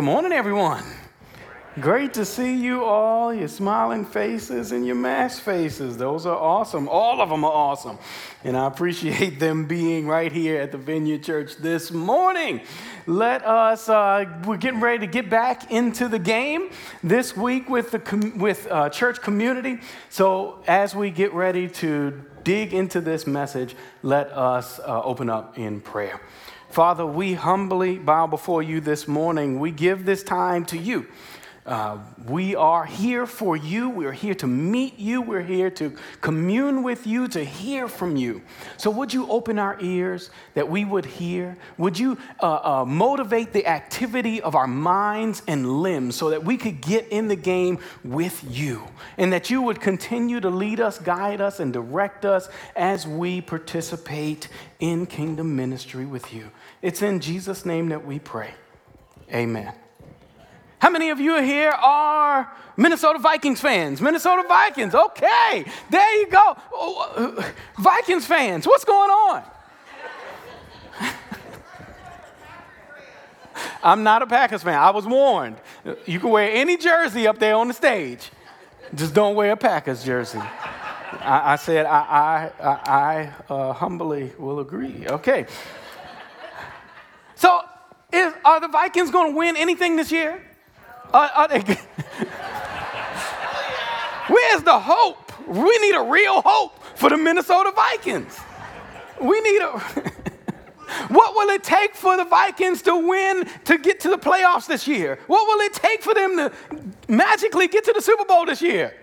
Good morning, everyone. Great to see you all, your smiling faces and your masked faces. Those are awesome. All of them are awesome. And I appreciate them being right here at the Vineyard Church this morning. Let us, uh, we're getting ready to get back into the game this week with, the com- with uh, church community. So as we get ready to dig into this message, let us uh, open up in prayer. Father, we humbly bow before you this morning. We give this time to you. Uh, we are here for you. We're here to meet you. We're here to commune with you, to hear from you. So, would you open our ears that we would hear? Would you uh, uh, motivate the activity of our minds and limbs so that we could get in the game with you? And that you would continue to lead us, guide us, and direct us as we participate in kingdom ministry with you. It's in Jesus' name that we pray. Amen. How many of you here are Minnesota Vikings fans? Minnesota Vikings, okay, there you go. Oh, Vikings fans, what's going on? I'm not a Packers fan. I was warned. You can wear any jersey up there on the stage, just don't wear a Packers jersey. I, I said, I, I, I uh, humbly will agree. Okay. Is, are the Vikings going to win anything this year? Are, are they, where's the hope? We need a real hope for the Minnesota Vikings. We need a. what will it take for the Vikings to win to get to the playoffs this year? What will it take for them to magically get to the Super Bowl this year?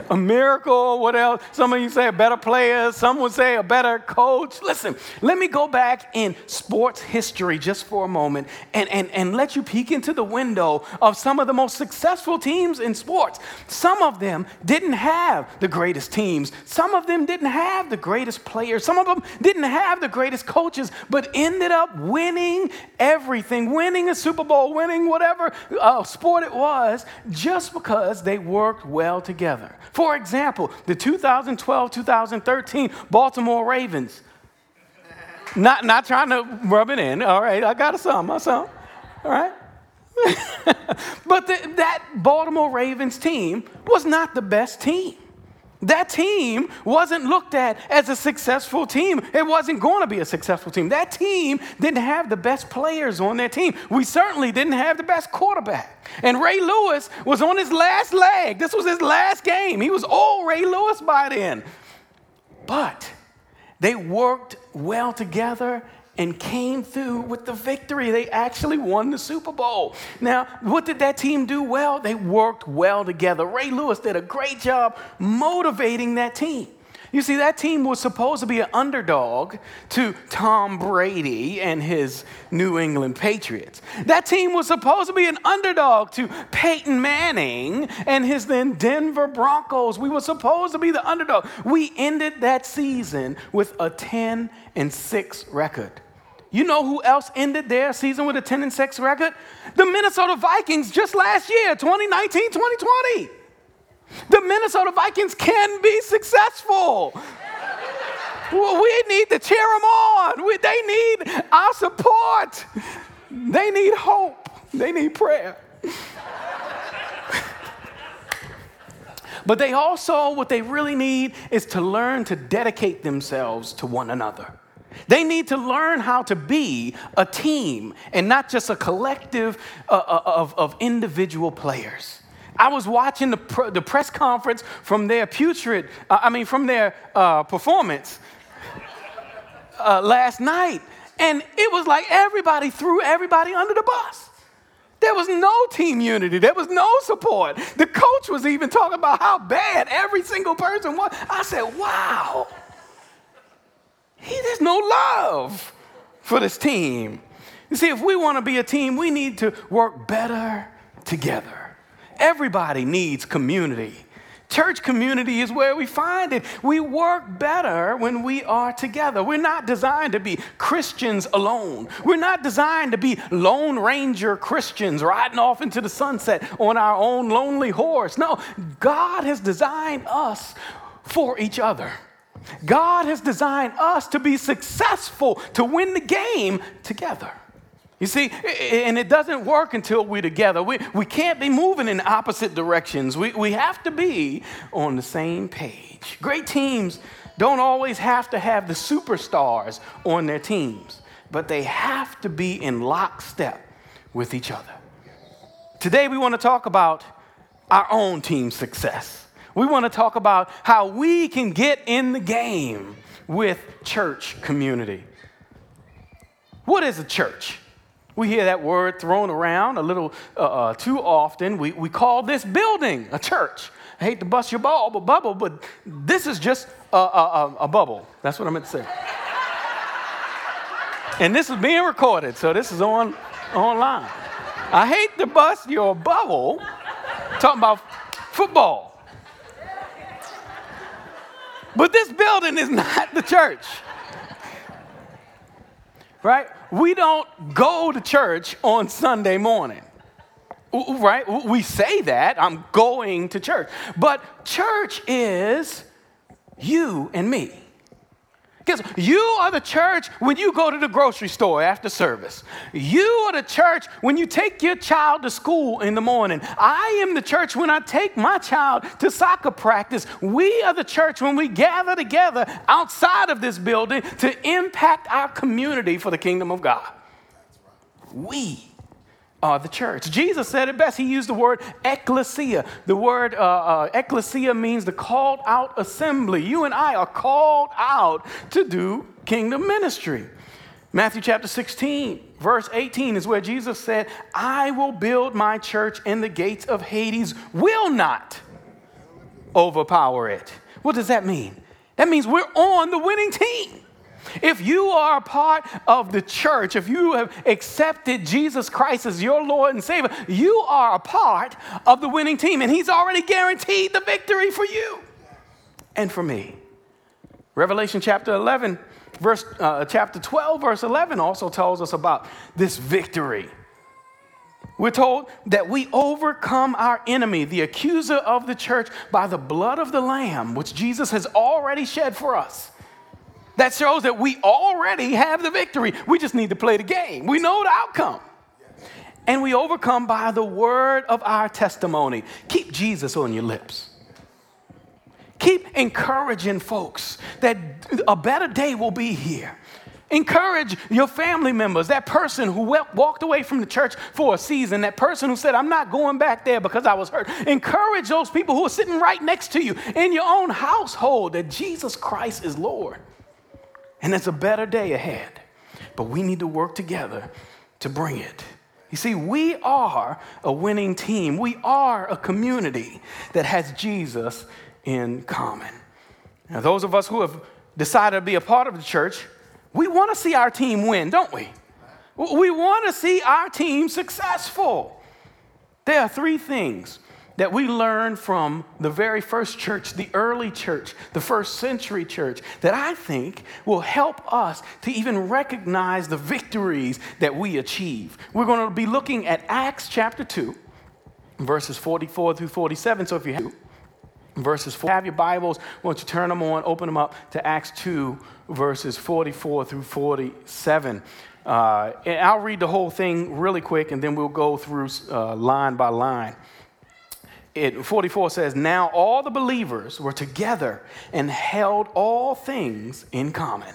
a miracle, what else? Some of you say a better player, some would say a better coach. Listen, let me go back in sports history just for a moment and, and, and let you peek into the window of some of the most successful teams in sports. Some of them didn't have the greatest teams, some of them didn't have the greatest players, some of them didn't have the greatest coaches, but ended up winning everything, winning a Super Bowl, winning whatever uh, sport it was, just because they worked well together. For example, the 2012 2013 Baltimore Ravens. Not, not trying to rub it in. All right, I got a sum, a sum. All right. but the, that Baltimore Ravens team was not the best team. That team wasn't looked at as a successful team. It wasn't going to be a successful team. That team didn't have the best players on their team. We certainly didn't have the best quarterback. And Ray Lewis was on his last leg. This was his last game. He was old Ray Lewis by then. But they worked well together and came through with the victory. They actually won the Super Bowl. Now, what did that team do well? They worked well together. Ray Lewis did a great job motivating that team. You see, that team was supposed to be an underdog to Tom Brady and his New England Patriots. That team was supposed to be an underdog to Peyton Manning and his then Denver Broncos. We were supposed to be the underdog. We ended that season with a 10 and 6 record. You know who else ended their season with a 10 and 6 record? The Minnesota Vikings just last year, 2019 2020. The Minnesota Vikings can be successful. we need to cheer them on. We, they need our support. They need hope. They need prayer. but they also, what they really need is to learn to dedicate themselves to one another. They need to learn how to be a team and not just a collective uh, uh, of, of individual players. I was watching the, pr- the press conference from their putrid, uh, I mean, from their uh, performance uh, last night, and it was like everybody threw everybody under the bus. There was no team unity. There was no support. The coach was even talking about how bad every single person was. I said, wow. He, there's no love for this team. You see, if we want to be a team, we need to work better together. Everybody needs community. Church community is where we find it. We work better when we are together. We're not designed to be Christians alone. We're not designed to be Lone Ranger Christians riding off into the sunset on our own lonely horse. No, God has designed us for each other. God has designed us to be successful, to win the game together. You see, and it doesn't work until we're together. We, we can't be moving in opposite directions. We, we have to be on the same page. Great teams don't always have to have the superstars on their teams, but they have to be in lockstep with each other. Today, we want to talk about our own team success. We want to talk about how we can get in the game with church community. What is a church? We hear that word thrown around a little uh, uh, too often. We, we call this building a church. I hate to bust your ball, but bubble, but this is just a, a, a bubble. That's what I meant to say. and this is being recorded, so this is on online. I hate to bust your bubble talking about football. But this building is not the church right? We don't go to church on Sunday morning. Right? We say that, I'm going to church. But church is you and me. Because you are the church when you go to the grocery store after service. You are the church when you take your child to school in the morning. I am the church when I take my child to soccer practice. We are the church when we gather together outside of this building to impact our community for the kingdom of God. We are the church. Jesus said it best. He used the word ecclesia. The word uh, uh, ecclesia means the called out assembly. You and I are called out to do kingdom ministry. Matthew chapter 16, verse 18 is where Jesus said, I will build my church, and the gates of Hades will not overpower it. What does that mean? That means we're on the winning team. If you are a part of the church, if you have accepted Jesus Christ as your Lord and Savior, you are a part of the winning team, and He's already guaranteed the victory for you and for me. Revelation chapter 11, verse, uh, chapter 12, verse 11 also tells us about this victory. We're told that we overcome our enemy, the accuser of the church, by the blood of the Lamb, which Jesus has already shed for us. That shows that we already have the victory. We just need to play the game. We know the outcome. And we overcome by the word of our testimony. Keep Jesus on your lips. Keep encouraging folks that a better day will be here. Encourage your family members, that person who walked away from the church for a season, that person who said, I'm not going back there because I was hurt. Encourage those people who are sitting right next to you in your own household that Jesus Christ is Lord. And it's a better day ahead. But we need to work together to bring it. You see, we are a winning team. We are a community that has Jesus in common. Now, those of us who have decided to be a part of the church, we want to see our team win, don't we? We want to see our team successful. There are three things that we learn from the very first church, the early church, the first century church, that I think will help us to even recognize the victories that we achieve. We're going to be looking at Acts chapter 2, verses 44 through 47. So if you have verses 4, have your Bibles, won't you turn them on, open them up to Acts 2, verses 44 through 47. Uh, and I'll read the whole thing really quick, and then we'll go through uh, line by line it, 44 says, Now all the believers were together and held all things in common.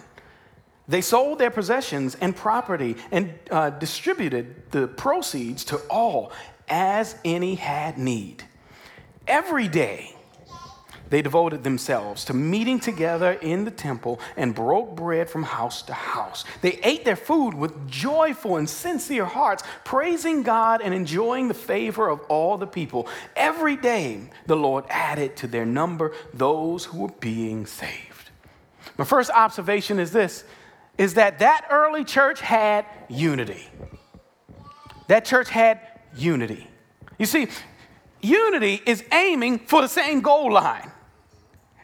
They sold their possessions and property and uh, distributed the proceeds to all as any had need. Every day, they devoted themselves to meeting together in the temple and broke bread from house to house. They ate their food with joyful and sincere hearts, praising God and enjoying the favor of all the people. Every day, the Lord added to their number those who were being saved. My first observation is this is that that early church had unity. That church had unity. You see, unity is aiming for the same goal line.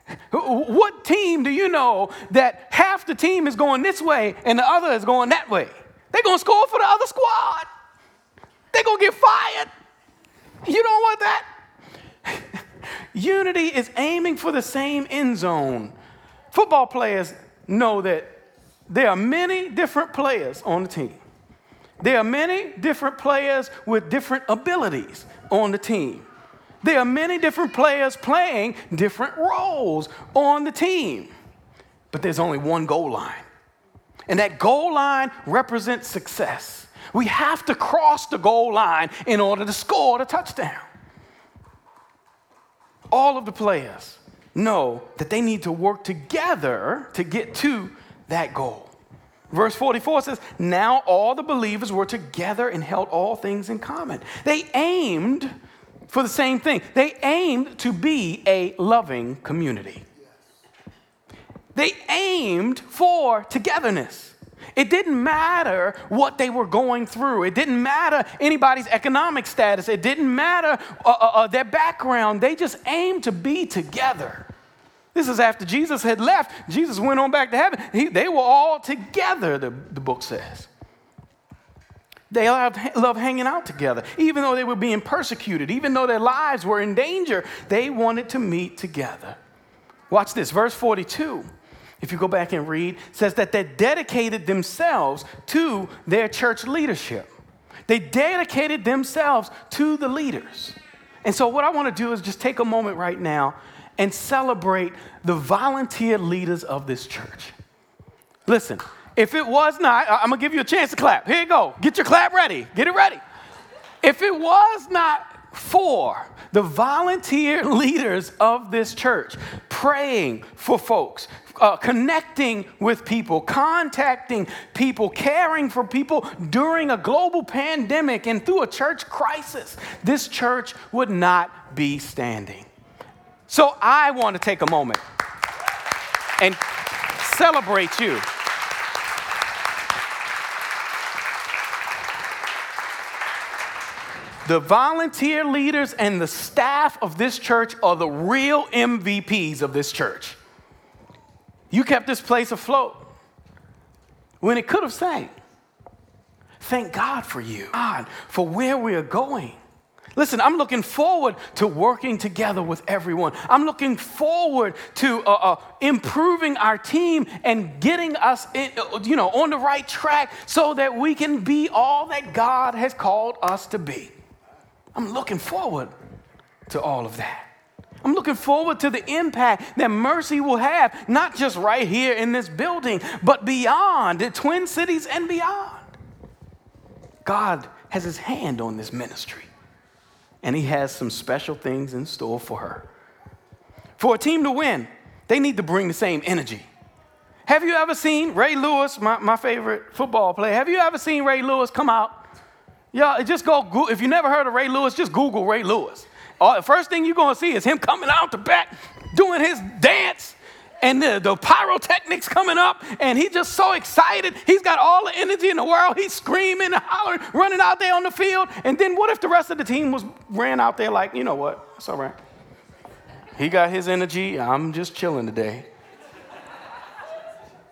What team do you know that half the team is going this way and the other is going that way? They're going to score for the other squad. They're going to get fired. You don't want that. Unity is aiming for the same end zone. Football players know that there are many different players on the team. There are many different players with different abilities on the team. There are many different players playing different roles on the team. But there's only one goal line. And that goal line represents success. We have to cross the goal line in order to score the touchdown. All of the players know that they need to work together to get to that goal. Verse 44 says, Now all the believers were together and held all things in common. They aimed for the same thing. They aimed to be a loving community. They aimed for togetherness. It didn't matter what they were going through. It didn't matter anybody's economic status. It didn't matter uh, uh, uh their background. They just aimed to be together. This is after Jesus had left. Jesus went on back to heaven. He, they were all together, the, the book says. They loved, hanging out together. Even though they were being persecuted, even though their lives were in danger, they wanted to meet together. Watch this, verse 42. If you go back and read, says that they dedicated themselves to their church leadership. They dedicated themselves to the leaders. And so, what I want to do is just take a moment right now and celebrate the volunteer leaders of this church. Listen, if it was not, I'm gonna give you a chance to clap. Here you go. Get your clap ready. Get it ready. If it was not for the volunteer leaders of this church praying for folks, uh, connecting with people, contacting people, caring for people during a global pandemic and through a church crisis, this church would not be standing. So I want to take a moment and celebrate you. The volunteer leaders and the staff of this church are the real MVPs of this church. You kept this place afloat when it could have sank. Thank God for you, God, for where we are going. Listen, I'm looking forward to working together with everyone. I'm looking forward to uh, uh, improving our team and getting us, in, you know, on the right track so that we can be all that God has called us to be. I'm looking forward to all of that. I'm looking forward to the impact that mercy will have, not just right here in this building, but beyond the Twin Cities and beyond. God has his hand on this ministry, and he has some special things in store for her. For a team to win, they need to bring the same energy. Have you ever seen Ray Lewis, my, my favorite football player? Have you ever seen Ray Lewis come out yeah, just go, if you never heard of Ray Lewis, just Google Ray Lewis. First thing you're to see is him coming out the back, doing his dance, and the, the pyrotechnics coming up, and he's just so excited. He's got all the energy in the world. He's screaming hollering, running out there on the field. And then what if the rest of the team was ran out there like, you know what? It's all right. He got his energy. I'm just chilling today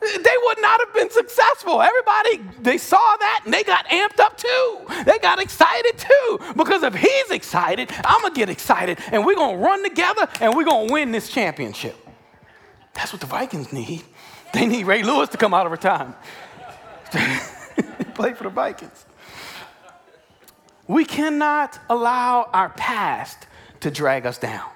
they would not have been successful. Everybody, they saw that and they got amped up too. They got excited too. Because if he's excited, I'm going to get excited and we're going to run together and we're going to win this championship. That's what the Vikings need. They need Ray Lewis to come out of retirement. Play for the Vikings. We cannot allow our past to drag us down.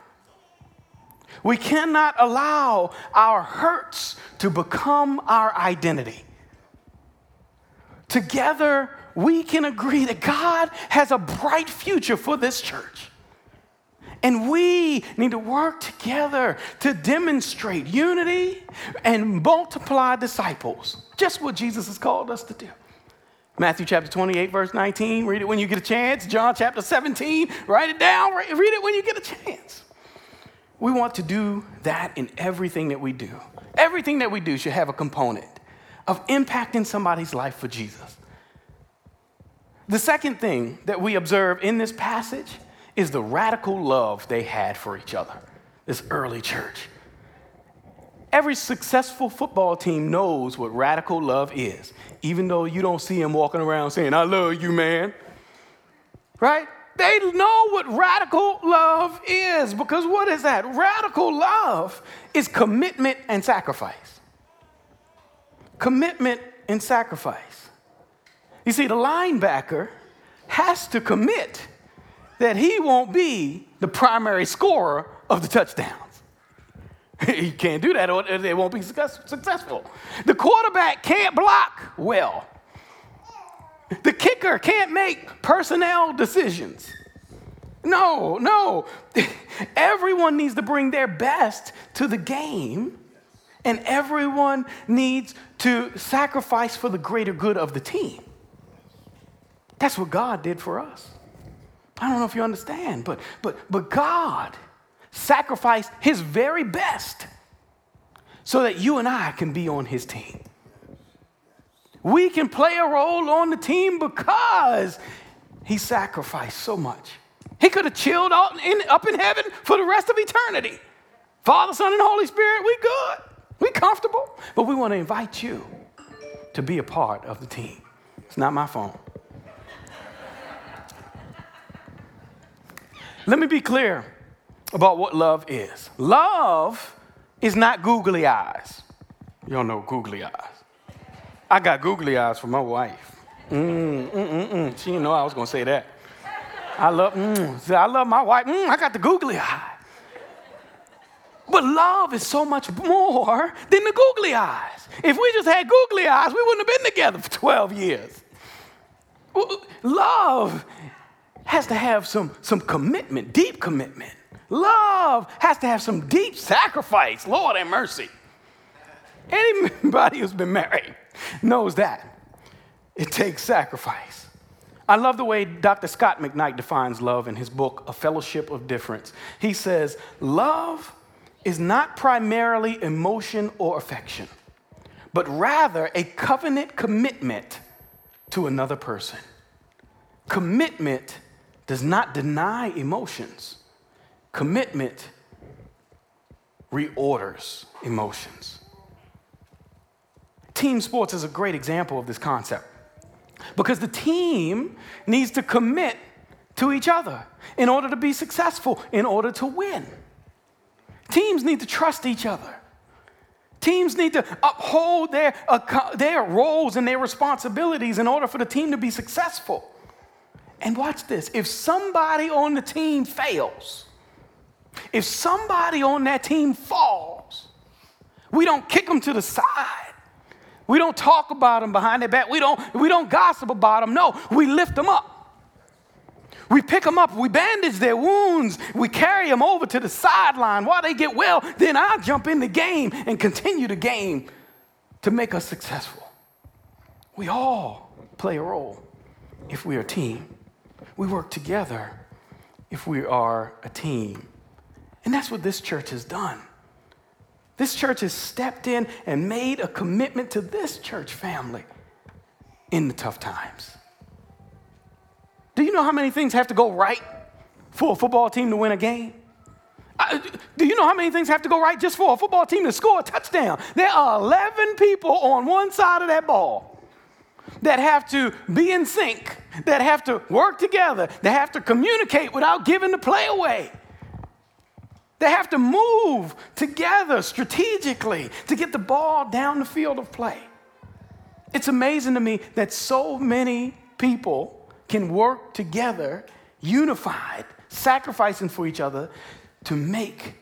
We cannot allow our hurts to become our identity. Together, we can agree that God has a bright future for this church. And we need to work together to demonstrate unity and multiply disciples, just what Jesus has called us to do. Matthew chapter 28, verse 19, read it when you get a chance. John chapter 17, write it down, read it when you get a chance. We want to do that in everything that we do. Everything that we do should have a component of impacting somebody's life for Jesus. The second thing that we observe in this passage is the radical love they had for each other, this early church. Every successful football team knows what radical love is, even though you don't see them walking around saying, I love you, man. Right? They know what radical love is because what is that? Radical love is commitment and sacrifice. Commitment and sacrifice. You see, the linebacker has to commit that he won't be the primary scorer of the touchdowns. he can't do that or they won't be successful. The quarterback can't block well. The kicker can't make personnel decisions. No, no. Everyone needs to bring their best to the game, and everyone needs to sacrifice for the greater good of the team. That's what God did for us. I don't know if you understand, but, but, but God sacrificed his very best so that you and I can be on his team. We can play a role on the team because he sacrificed so much. He could have chilled out in, up in heaven for the rest of eternity. Father, Son, and Holy Spirit, we good. We comfortable. But we want to invite you to be a part of the team. It's not my phone. Let me be clear about what love is. Love is not googly eyes. Don't know googly eyes. I got googly eyes for my wife. Mm, mm, mm, mm. She didn't know I was going to say that. I love, mm, I love my wife. Mm, I got the googly eye. But love is so much more than the googly eyes. If we just had googly eyes, we wouldn't have been together for 12 years. Love has to have some, some commitment, deep commitment. Love has to have some deep sacrifice. Lord and mercy. Anybody who's been married knows that. It takes sacrifice. I love the way Dr. Scot McKnight defines love in his book, A Fellowship of Differents. He says, Love is not primarily emotion or affection, but rather a covenant commitment to another person. Commitment does not deny emotions, commitment reorders emotions. Team sports is a great example of this concept because the team needs to commit to each other in order to be successful, in order to win. Teams need to trust each other. Teams need to uphold their, their roles and their responsibilities in order for the team to be successful. And watch this if somebody on the team fails, if somebody on that team falls, we don't kick them to the side. We don't talk about them behind their back. We don't, we don't gossip about them. No, we lift them up. We pick them up, we bandage their wounds, we carry them over to the sideline. While they get well, then I jump in the game and continue the game to make us successful. We all play a role if we're a team. We work together if we are a team. And that's what this church has done. This church has stepped in and made a commitment to this church family in the tough times. Do you know how many things have to go right for a football team to win a game? do you know how many things have to go right just for a football team to score a touchdown? There are 11 people on one side of that ball that have to be in sync, that have to work together, that have to communicate without giving the play away. They have to move together strategically to get the ball down the field of play. It's amazing to me that so many people can work together, unified, sacrificing for each other to make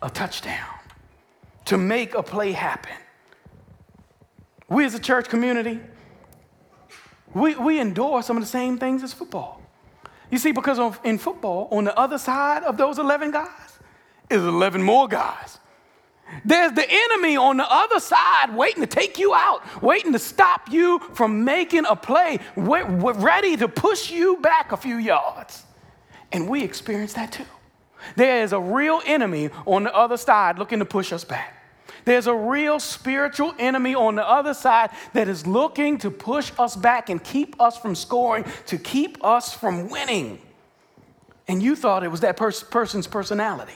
a touchdown, to make a play happen. We as a church community, we, we endure some of the same things as football. You see, because of, in football, on the other side of those 11 guys is 11 more guys. There's the enemy on the other side waiting to take you out, waiting to stop you from making a play, ready to push you back a few yards. And we experience that too. There is a real enemy on the other side looking to push us back. There's a real spiritual enemy on the other side that is looking to push us back and keep us from scoring, to keep us from winning. And you thought it was that pers- person's personality.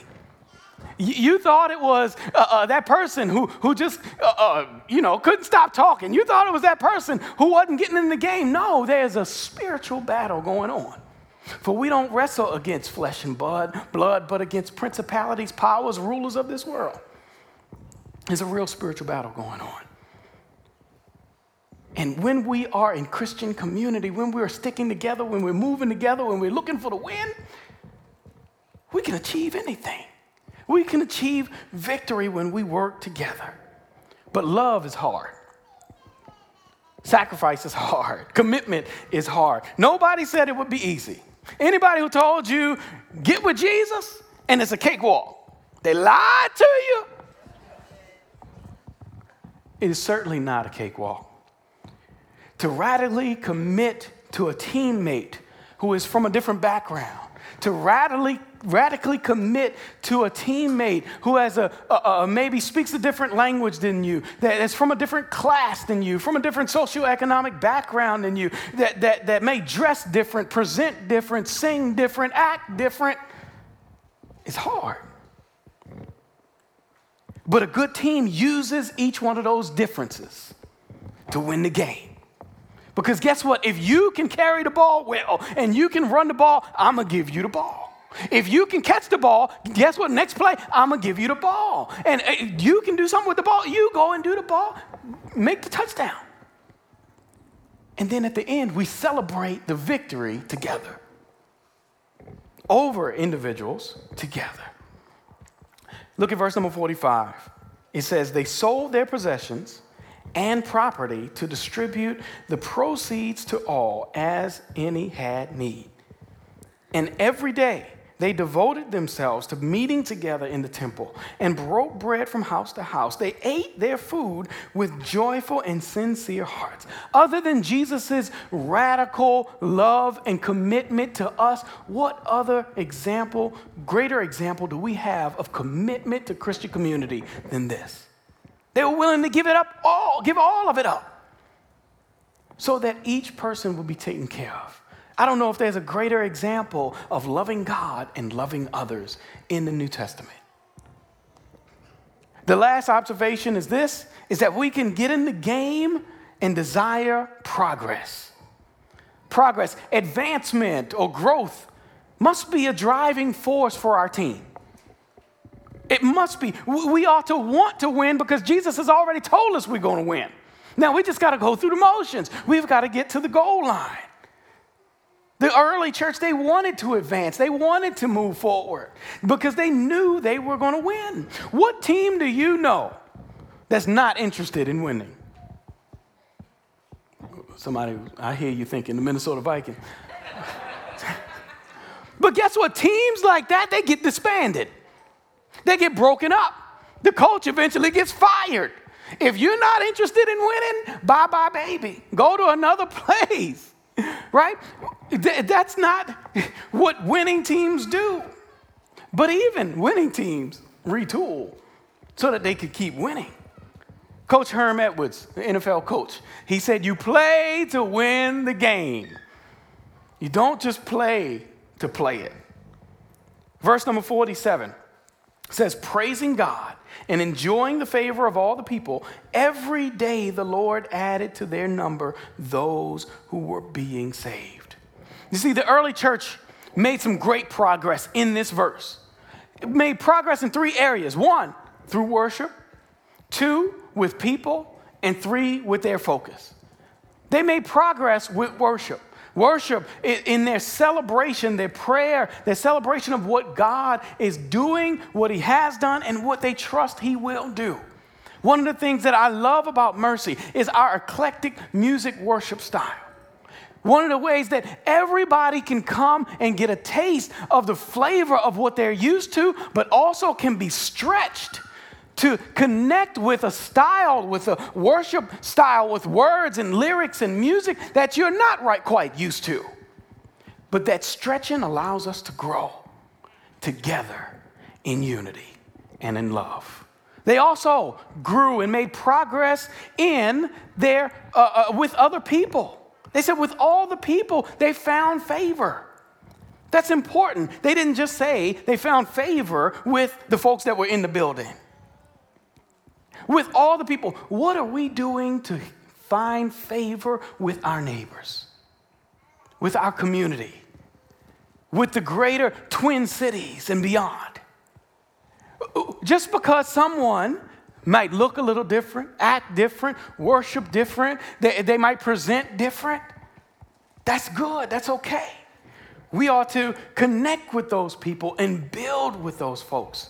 You thought it was uh, uh, that person who, who just, uh, uh, you know, couldn't stop talking. You thought it was that person who wasn't getting in the game. No, there's a spiritual battle going on. For we don't wrestle against flesh and blood, blood, but against principalities, powers, rulers of this world. There's a real spiritual battle going on. And when we are in Christian community, when we're sticking together, when we're moving together, when we're looking for the win, we can achieve anything. We can achieve victory when we work together. But love is hard. Sacrifice is hard. Commitment is hard. Nobody said it would be easy. Anybody who told you, get with Jesus, and it's a cakewalk, they lied to you. It is certainly not a cakewalk to radically commit to a teammate who is from a different background, to radically radically commit to a teammate who has a, a, a, maybe speaks a different language than you, that is from a different class than you, from a different socioeconomic background than you, that, that, that may dress different, present different, sing different, act different. It's hard. But a good team uses each one of those differences to win the game. Because guess what? If you can carry the ball well and you can run the ball, I'm going to give you the ball. If you can catch the ball, guess what? Next play, I'm going to give you the ball. And uh, you can do something with the ball, you go and do the ball, make the touchdown. And then at the end, we celebrate the victory together over individuals together. Look at verse number 45. It says, They sold their possessions and property to distribute the proceeds to all as any had need. And every day they devoted themselves to meeting together in the temple and broke bread from house to house. They ate their food with joyful and sincere hearts. Other than Jesus' radical love and commitment to us, what other example, greater example, do we have of commitment to Christian community than this? They were willing to give it up all, give all of it up, so that each person would be taken care of. I don't know if there's a greater example of loving God and loving others in the New Testament. The last observation is this is that we can get in the game and desire progress. Progress, advancement, or growth must be a driving force for our team. It must be. We ought to want to win because Jesus has already told us we're going to win. Now we just got to go through the motions. We've got to get to the goal line. The early church, they wanted to advance. They wanted to move forward because they knew they were going to win. What team do you know that's not interested in winning? Somebody, I hear you thinking the Minnesota Vikings. but guess what? Teams like that, they get disbanded. They get broken up. The coach eventually gets fired. If you're not interested in winning, bye bye, baby. Go to another place, right? That's not what winning teams do. But even winning teams retool so that they could keep winning. Coach Herm Edwards, the NFL coach, he said, You play to win the game. You don't just play to play it. Verse number 47 says, praising God and enjoying the favor of all the people, every day the Lord added to their number those who were being saved. You see, the early church made some great progress in this verse. It made progress in three areas one, through worship, two, with people, and three, with their focus. They made progress with worship. Worship in their celebration, their prayer, their celebration of what God is doing, what He has done, and what they trust He will do. One of the things that I love about Mercy is our eclectic music worship style. One of the ways that everybody can come and get a taste of the flavor of what they're used to, but also can be stretched to connect with a style, with a worship style, with words and lyrics and music that you're not right quite used to. But that stretching allows us to grow together in unity and in love. They also grew and made progress in their uh, uh, with other people. They said with all the people they found favor. That's important. They didn't just say they found favor with the folks that were in the building with all the people. What are we doing to find favor with our neighbors, with our community, with the greater Twin Cities and beyond? Just because someone might look a little different, act different, worship different, they, they might present different. That's good, that's okay. We ought to connect with those people and build with those folks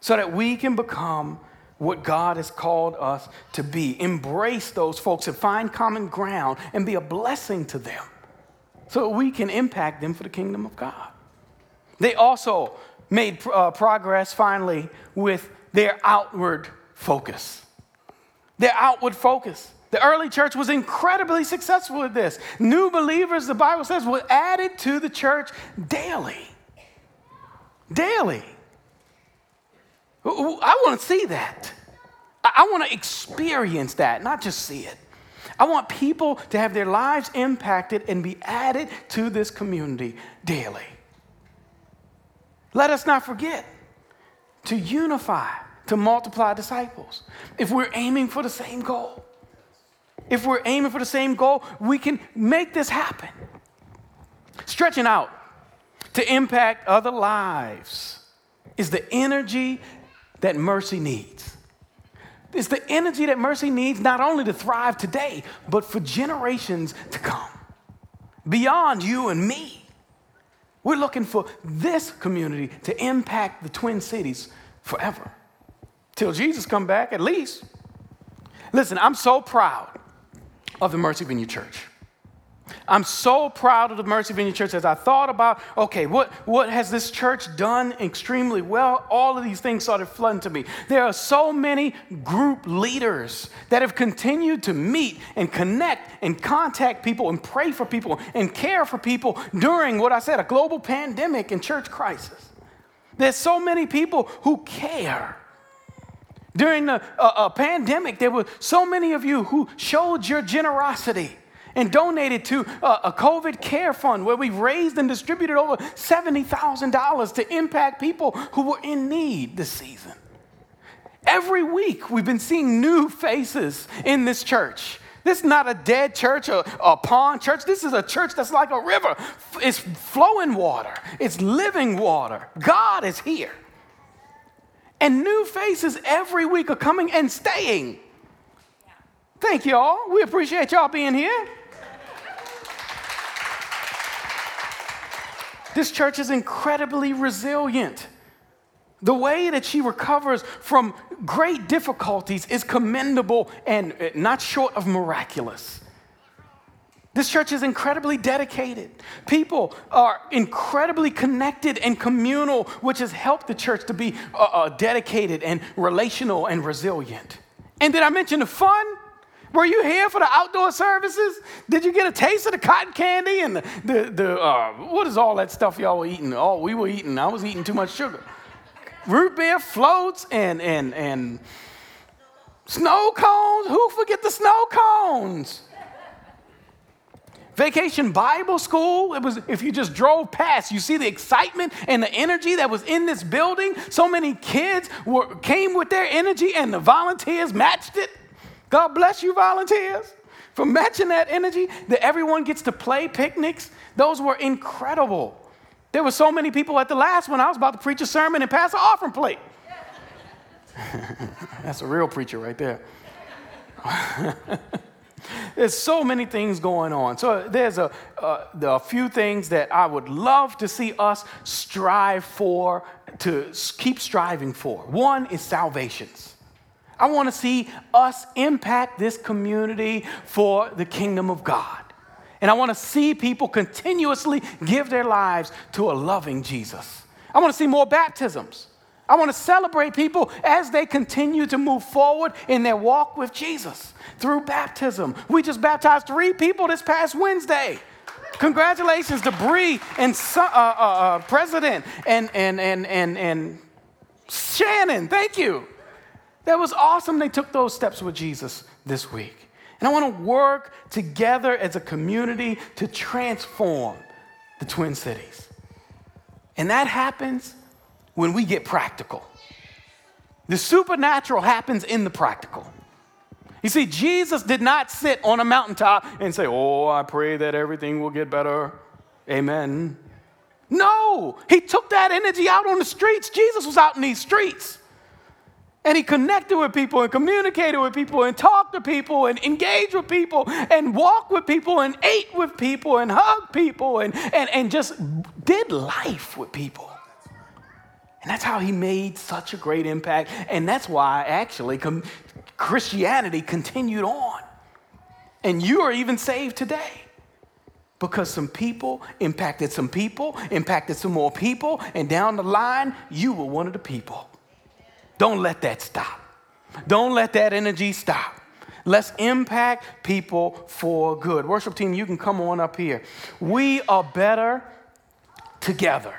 so that we can become what God has called us to be. Embrace those folks and find common ground and be a blessing to them so we can impact them for the kingdom of God. They also made uh, progress finally with their outward focus. Their outward focus. The early church was incredibly successful at this. New believers, the Bible says, were added to the church daily. Daily. I want to see that. I want to experience that, not just see it. I want people to have their lives impacted and be added to this community daily. Let us not forget to unify, to multiply disciples. If we're aiming for the same goal, if we're aiming for the same goal, we can make this happen. Stretching out to impact other lives is the energy that mercy needs. It's the energy that mercy needs not only to thrive today, but for generations to come. Beyond you and me. We're looking for this community to impact the Twin Cities forever. Till Jesus come back, at least. Listen, I'm so proud of the Mercy Vineyard Church. I'm so proud of the Mercy Vineyard Church as I thought about, okay, what, what has this church done extremely well? All of these things started flooding to me. There are so many group leaders that have continued to meet and connect and contact people and pray for people and care for people during what I said, a global pandemic and church crisis. There's so many people who care. During the uh, uh, pandemic, there were so many of you who showed your generosity and donated to a, COVID care fund where we raised and distributed over $70,000 to impact people who were in need this season. Every week, we've been seeing new faces in this church. This is not a dead church or a pond church. This is a church that's like a river. It's flowing water, it's living water. God is here. And new faces every week are coming and staying. Thank y'all. We appreciate y'all being here. This church is incredibly resilient. The way that she recovers from great difficulties is commendable and not short of miraculous. This church is incredibly dedicated. People are incredibly connected and communal, which has helped the church to be uh, uh, dedicated and relational and resilient. And did I mention the fun? Were you here for the outdoor services? Did you get a taste of the cotton candy and the, the, the uh, what is all that stuff y'all were eating? Oh, we were eating. I was eating too much sugar. Root beer floats and, and, and snow cones. Who forget the snow cones? Vacation Bible School, it was if you just drove past, you see the excitement and the energy that was in this building. So many kids were, came with their energy and the volunteers matched it. God bless you, volunteers, for matching that energy that everyone gets to play picnics. Those were incredible. There were so many people at the last one. I was about to preach a sermon and pass an offering plate. That's a real preacher right there. there's so many things going on. So there's a, a few things that I would love to see us strive for, to keep striving for. One is salvations. I want to see us impact this community for the kingdom of God. And I want to see people continuously give their lives to a loving Jesus. I want to see more baptisms. I want to celebrate people as they continue to move forward in their walk with Jesus through baptism. We just baptized three people this past Wednesday. Congratulations to Bree and uh, uh, uh, President and, and, and, and, and Shannon. Thank you. That was awesome. They took those steps with Jesus this week. And I want to work together as a community to transform the Twin Cities. And that happens when we get practical. The supernatural happens in the practical. You see, Jesus did not sit on a mountaintop and say, Oh, I pray that everything will get better. Amen. No, he took that energy out on the streets. Jesus was out in these streets. And he connected with people and communicated with people and talked to people and engaged with people and walked with people and ate with people and hugged people and, and, and just did life with people. And that's how he made such a great impact. And that's why actually com- Christianity continued on. And you are even saved today because some people impacted some people, impacted some more people, and down the line, you were one of the people. Don't let that stop. Don't let that energy stop. Let's impact people for good. Worship team, you can come on up here. We are better together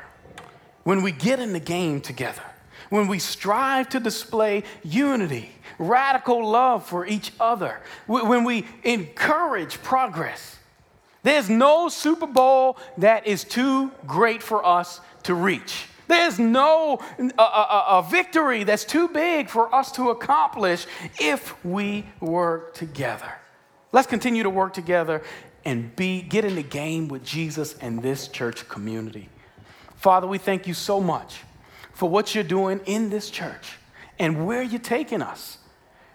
when we get in the game together, when we strive to display unity, radical love for each other, when we encourage progress. There's no Super Bowl that is too great for us to reach. There's no a, a, a, victory that's too big for us to accomplish if we work together. Let's continue to work together and be get in the game with Jesus and this church community. Father, we thank you so much for what you're doing in this church and where you're taking us.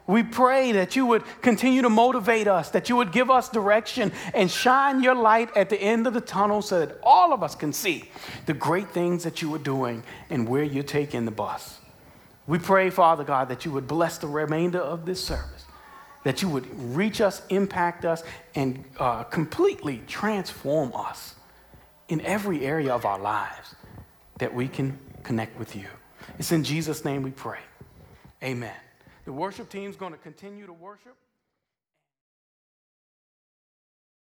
We pray that you would continue to motivate us, that you would give us direction and shine your light at the end of the tunnel so that all of us can see the great things that you are doing and where you're taking the bus. We pray, Father God, that you would bless the remainder of this service, that you would reach us, impact us, and uh, completely transform us in every area of our lives that we can connect with you. It's in Jesus' name we pray. Amen. The worship team's going to continue to worship.